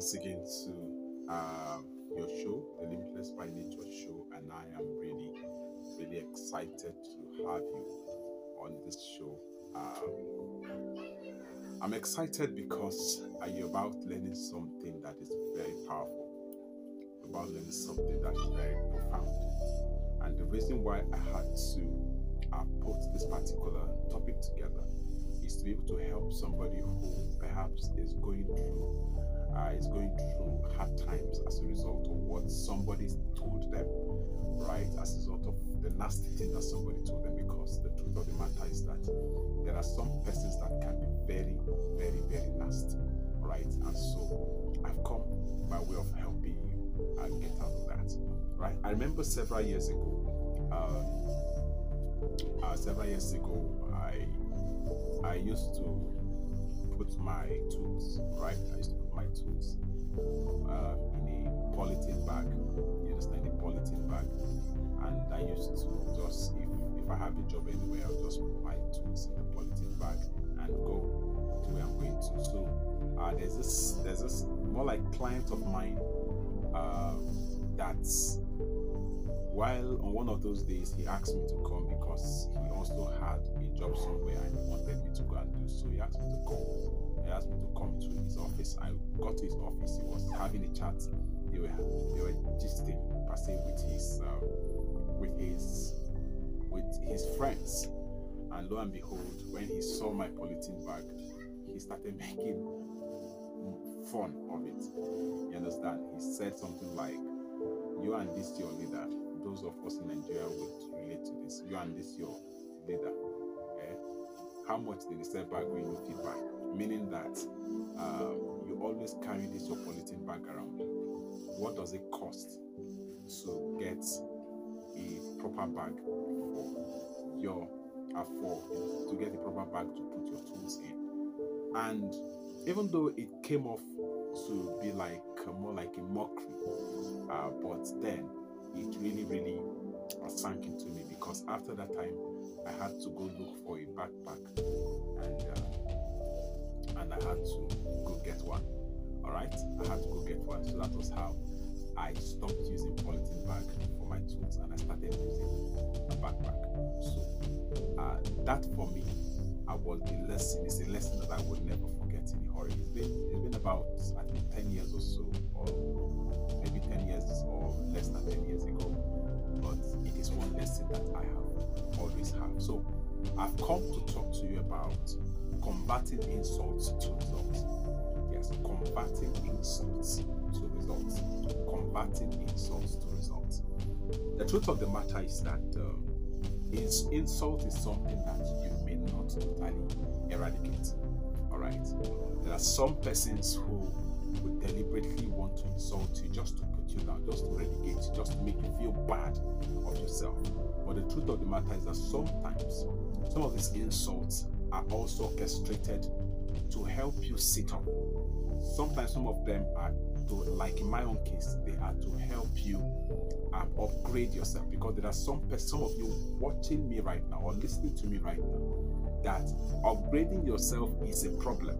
once again to uh, your show, the Limitless by Nature show, and I am really, really excited to have you on this show. Um, I'm excited because you're about learning something that is very powerful, about learning something that is very profound. And the reason why I had to uh, put this particular topic together is to be able to help somebody who perhaps is going through uh, is going through hard times as a result of what somebody told them, right? As a result of the nasty thing that somebody told them. Because the truth of the matter is that there are some persons that can be very, very, very nasty, right? And so I've come by way of helping you uh, get out of that, right? I remember several years ago, uh, uh, several years ago, I I used to put my tools, right? I used to tools uh, in a polythene bag. You understand, a polythene bag. And I used to just, if, if I have a job anywhere, I'll just put my tools in the polythene bag and go to where I'm going to. So uh, there's this, there's this more like client of mine uh, that's while on one of those days he asked me to come because he also had a job somewhere and he wanted me to go and do so. He asked me to come. He asked me to come to his office. I got to his office. He was having a chat. They were they were per se with his uh, with his with his friends. And lo and behold, when he saw my polythene bag, he started making fun of it. You understand? He said something like, "You and this your leader." those of us in Nigeria would relate to this. You and this your leader. Okay? How much did the setback when you feedback? Meaning that uh, you always carry this your polythene bag around. What does it cost to get a proper bag for your uh, for to get a proper bag to put your tools in? And even though it came off to be like uh, more like a mockery, uh, but then it really, really sank into me because after that time, I had to go look for a backpack right, I had to go get one. So that was how I stopped using polythene bag for my tools and I started using a backpack. So uh, that for me, I was the lesson. It's a lesson that I would never forget in a hurry. It's been it's been about I think ten years or so, or maybe ten years or less than 10 years ago, but it is one lesson that I have always have. So I've come to talk to you about converting insults to results. Yes, converting insults to results. Converting insults to results. The truth of the matter is that um, is insult is something that you may not totally eradicate. All right. There are some persons who would deliberately want to insult you just to put you down, just to relegate you, just to make you feel bad of yourself. But the truth of the matter is that sometimes some of these insults are also orchestrated to help you sit up. Sometimes some of them are to, like in my own case, they are to help you um, upgrade yourself because there are some some of you watching me right now or listening to me right now that upgrading yourself is a problem.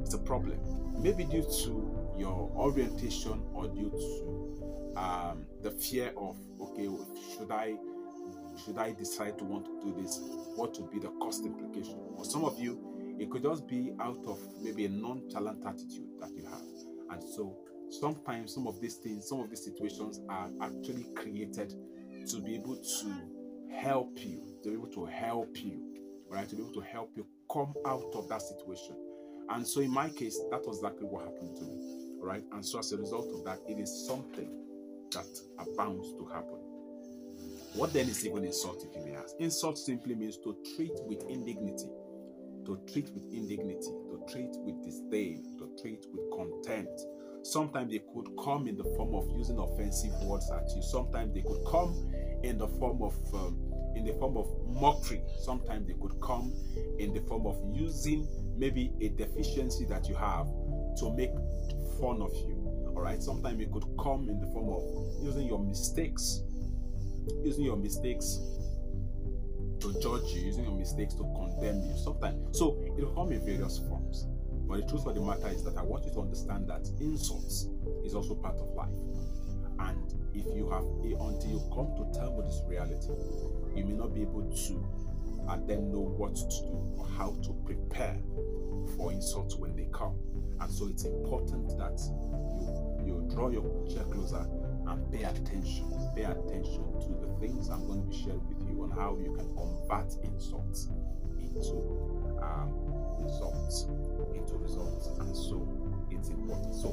It's a problem. Maybe due to your orientation or due to um, the fear of okay should i should i decide to want to do this what would be the cost implication for some of you it could just be out of maybe a nonchalant attitude that you have and so sometimes some of these things some of these situations are actually created to be able to help you to be able to help you right to be able to help you come out of that situation and so in my case that was exactly what happened to me right? And so as a result of that, it is something that abounds to happen. What then is even insult, if you may ask? Insult simply means to treat with indignity, to treat with indignity, to treat with disdain, to treat with contempt. Sometimes they could come in the form of using offensive words at you. Sometimes they could come in the form of um, in the form of mockery. Sometimes they could come in the form of using maybe a deficiency that you have to make fun of you. All right. Sometimes it could come in the form of using your mistakes, using your mistakes to judge you, using your mistakes to condemn you. Sometimes, so it will come in various forms. But the truth of the matter is that I want you to understand that insults is also part of life. And if you have, until you come to terms with this reality, you may not be able to and then know what to do or how to prepare for insults when they come. And so it's important that you, you draw your chair closer and pay attention. Pay attention to the things I'm going to be sharing with you on how you can convert insults into um, results. Into results. And so it's important. So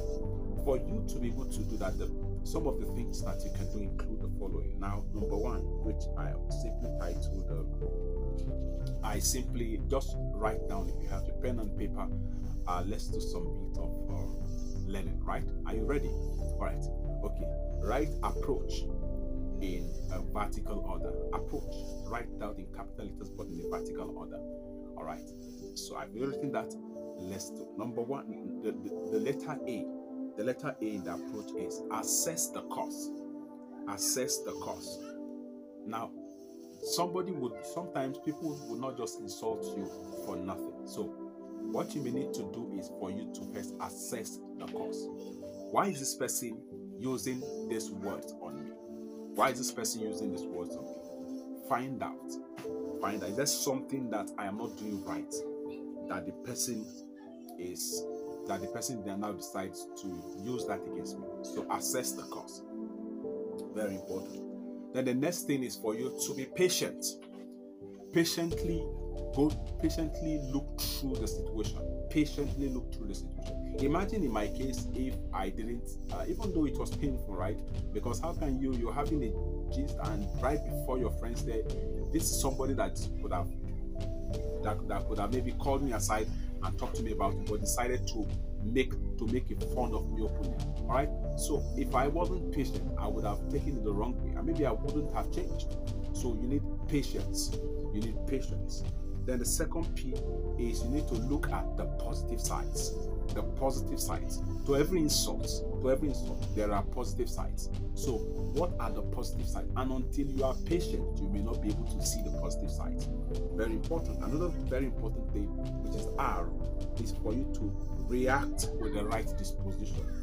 for you to be able to do that, the, some of the things that you can do include the following. Now, number one, which I simply titled, uh, I simply just write down if you have your pen and paper. Uh, let's do some bit of uh, learning, right? Are you ready? All right. Okay. Write approach in a vertical order. Approach. Write down in capital letters, but in a vertical order. All right. So I've written that. Let's do number one. The, the, the letter A. The letter A in the approach is assess the cost. Assess the cost. Now, somebody would sometimes people will not just insult you for nothing. So, what you may need to do is for you to first assess the cost. Why is this person using this word on me? Why is this person using this word on me? Find out. Find out. Is there something that I am not doing right that the person is that the person then now decides to use that against me? So assess the cost. Very important. Then the next thing is for you to be patient. Patiently go patiently look through the situation. Patiently look through the situation imagine in my case if i didn't uh, even though it was painful right? Because how can you you're having a gist and right before your friends there this is somebody that could have that, that could have maybe called me aside and talked to me about it but decided to make to make a fun of me openly all right? So if i wasn't patient i would have taken it the wrong way and maybe i wouldn't have changed. So you need patience. You need patience then the second p is you need to look at the positive sides the positive sides. To every insult, to every insult, there are positive sides. So, what are the positive sides? And until you are patient, you may not be able to see the positive sides. Very important. Another very important thing, which is R, is for you to react with the right disposition.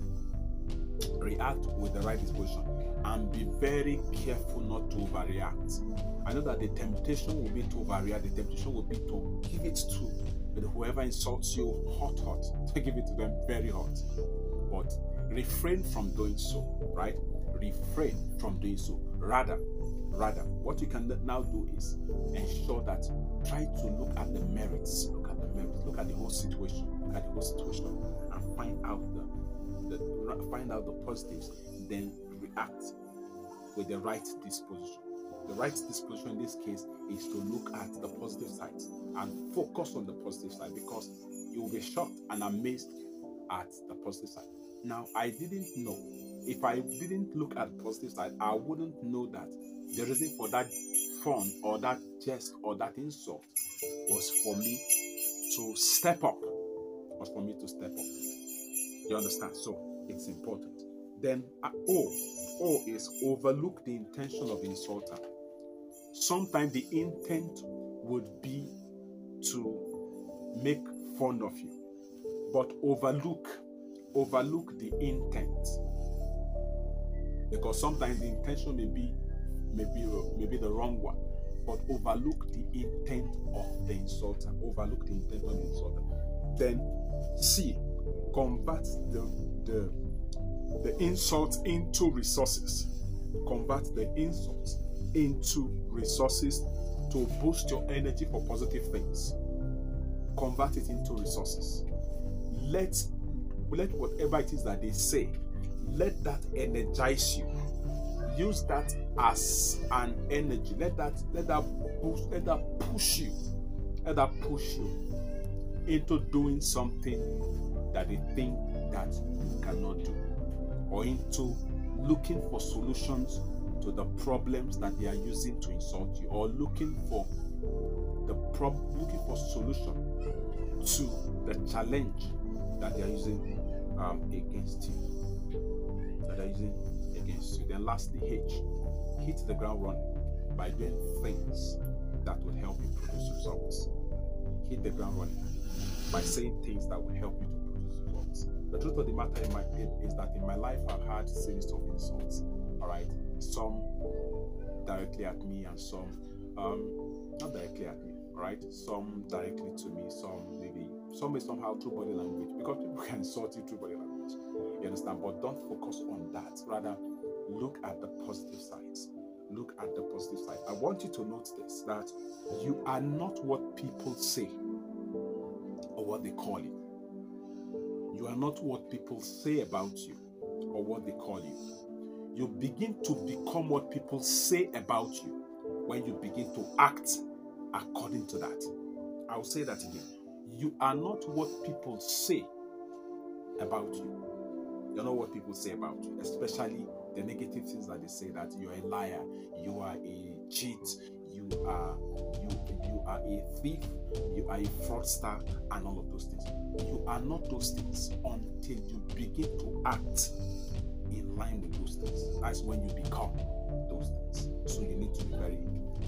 React with the right disposition and be very careful not to overreact. I know that the temptation will be to overreact, the temptation will be to give it to but whoever insults you hot, hot, to give it to them very hot. But refrain from doing so, right? Refrain from doing so. Rather, rather, what you can now do is ensure that try to look at the merits, look at the merits, look at the whole situation, look at the whole situation, and find out the, find out the positives, then react with the right disposition. The right disposition in this case is to look at the positive sides and focus on the positive side because you will be shocked and amazed at the positive side. Now, I didn't know. If I didn't look at the positive side, I wouldn't know that the reason for that fun or that jest or that insult was for me to step up. Was for me to step up. You understand? So it's important. Then uh, O. O is overlook the intention of the insulter. Sometimes the intent would be to make fun of you, but overlook overlook the intent because sometimes the intention may be maybe maybe the wrong one but overlook the intent of the insulter overlook the intent of the insulter then c convert the the the insult into resources convert the insults into resources to boost your energy for positive things. Convert it into resources. Let let whatever it is that they say, let that energize you. Use that as an energy. Let that let that boost, let that push you. Let that push you into doing something that they think that you cannot do. Or into looking for solutions to the problems that they are using to insult you or looking for the problem looking for solution to the challenge that they are using um, against you that they are using against you then lastly h hit the ground running by doing things that will help you produce results hit the ground running by saying things that will help you. The truth of the matter in my, is that in my life, I've had series of insults. All right, some directly at me and some um, not directly at me. All right, some directly to me, some maybe some may somehow through body language because people can insult you through body language. You understand? But don't focus on that. Rather, look at the positive sides. Look at the positive side. I want you to note this that you are not what people say or what they call you. You are not what people say about you or what they call you. You begin to become what people say about you when you begin to act according to that. I'll say that again. You are not what people say about you. You're not what people say about you, especially the negative things that they say that you're a liar, you are a cheat, you are you you are a thief, you are a fraudster, and all of those things. You are not those things until you begin to act in line with those things. That's when you become those things. So you need to be very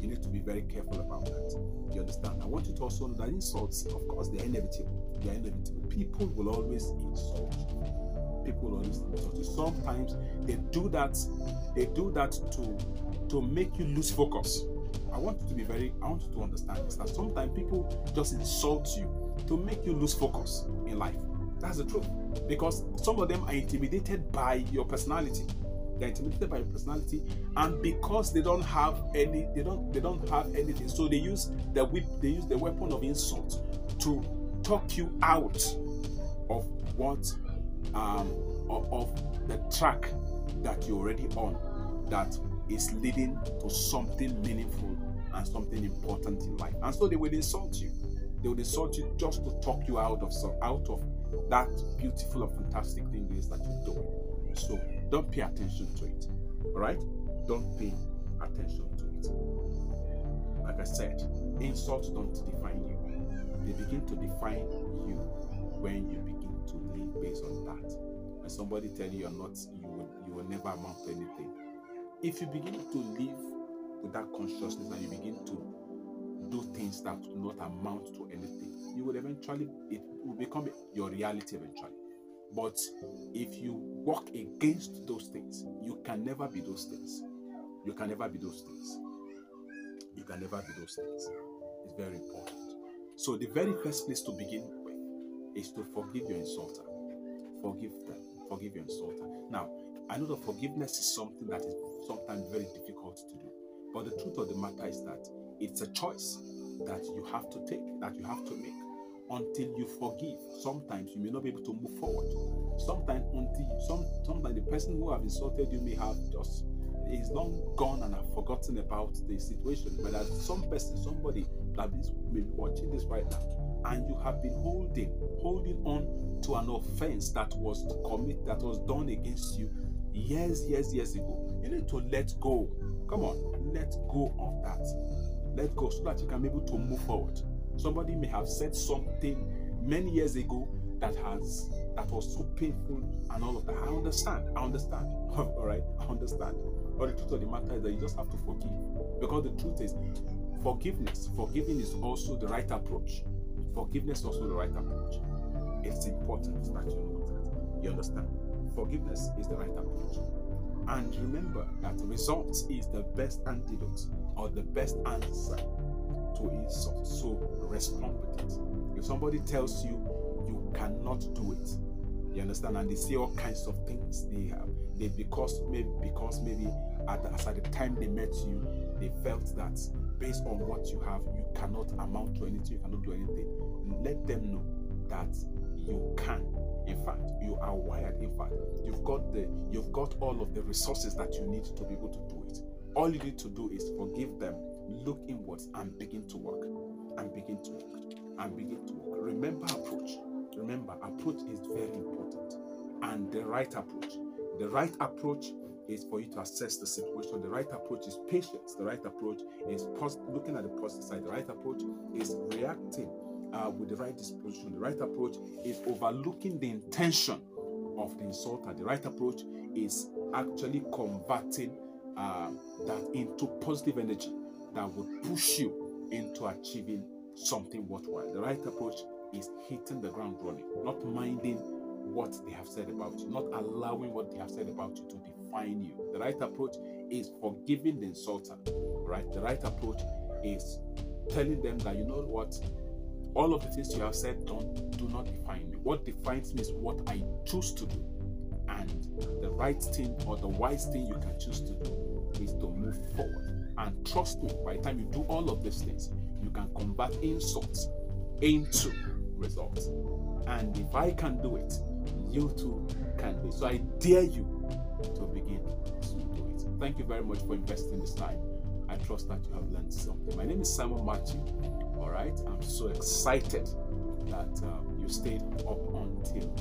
you need to be very careful about that. You understand? I want you to also know that insults, of course, they're inevitable. They're inevitable. People will always insult you. people will always insult you. Sometimes they do that, they do that to to make you lose focus. I want you to be very, I want you to understand this that sometimes people just insult you to make you lose focus in life. That's the truth. Because some of them are intimidated by your personality. They're intimidated by your personality, and because they don't have any, they don't, they don't have anything. So they use the whip, they use the weapon of insult to talk you out of what um, of, of the track that you're already on that is leading to something meaningful and something important in life. And so they will insult you. They will insult you just to talk you out of some out of that beautiful and fantastic thing is that you're doing. So don't pay attention to it. Alright? Don't pay attention to it. Like I said, insults don't define you. They begin to define you when you begin to live based on that. When somebody tell you you're not, you will, you will never amount to anything. If you begin to live with that consciousness and you begin to do things that do not amount to anything, you will eventually, it will become your reality eventually. But if you walk against those things, you can never be those things. You can never be those things. You can never be those things. It's very important. So, the very first place to begin with is to forgive your insulter. Forgive them. Forgive your insulter. Now, I know that forgiveness is something that is sometimes very difficult to do. But the truth of the matter is that it's a choice that you have to take, that you have to make. Until you forgive, sometimes you may not be able to move forward. Sometimes until some sometimes the person who have insulted you may have just is long gone and have forgotten about the situation. But as some person, somebody that is maybe watching this right now, and you have been holding, holding on to an offense that was commit that was done against you years, years, years ago. You need to let go. Come on, let go of that. Let go so that you can be able to move forward. Somebody may have said something many years ago that has that was so painful and all of that. I understand. I understand. all right, I understand. But the truth of the matter is that you just have to forgive. Because the truth is, forgiveness, forgiving is also the right approach. Forgiveness is also the right approach. It's important that you know that. You understand? Forgiveness is the right approach. And remember that results is the best antidote or the best answer to insult. So respond with it. If somebody tells you you cannot do it, you understand, and they say all kinds of things they have, they because maybe because maybe at the, at the time they met you, they felt that based on what you have, you cannot amount to anything, you cannot do anything. Let them know that you can in fact, you are wired. In fact, you've got the you've got all of the resources that you need to be able to do it. All you need to do is forgive them, look inwards, and begin to work. And begin to work. And begin to work. Remember approach. Remember, approach is very important. And the right approach. The right approach is for you to assess the situation. The right approach is patience. The right approach is pos- looking at the positive side. The right approach is reacting uh, with the right disposition. The right approach is overlooking the intention of the insulter. The right approach is actually converting uh, that into positive energy that would push you into achieving something worthwhile. The right approach is hitting the ground running, not minding what they have said about you, not allowing what they have said about you to define you. The right approach is forgiving the insulter, right? The right approach is telling them that you know what, all of the things you have said don't do not define me. What defines me is what I choose to do. And the right thing or the wise thing you can choose to do is to move forward. And trust me, by the time you do all of these things, you can convert insults into results. And if I can do it, you too can do it. So I dare you to begin to do it. Thank you very much for investing this time. I trust that you have learned something. My name is Simon Matthew. All right, I'm so excited that um, you stayed up until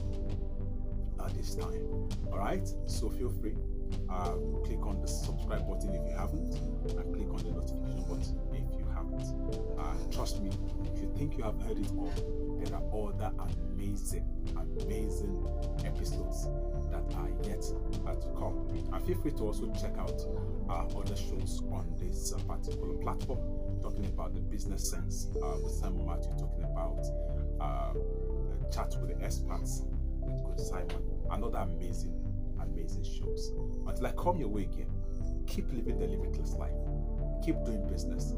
uh, this time. All right, so feel free. Uh, click on the subscribe button if you haven't, and click on the notification button if you haven't. Uh, trust me, if you think you have heard it all, there are other amazing, amazing episodes that are yet to come. And feel free to also check out our other shows on this particular platform, talking about the business sense uh, with Simon Matthew, talking about uh, chat with the experts with Good Simon, another amazing, amazing shows. Until I come your way again, keep living the limitless life, keep doing business,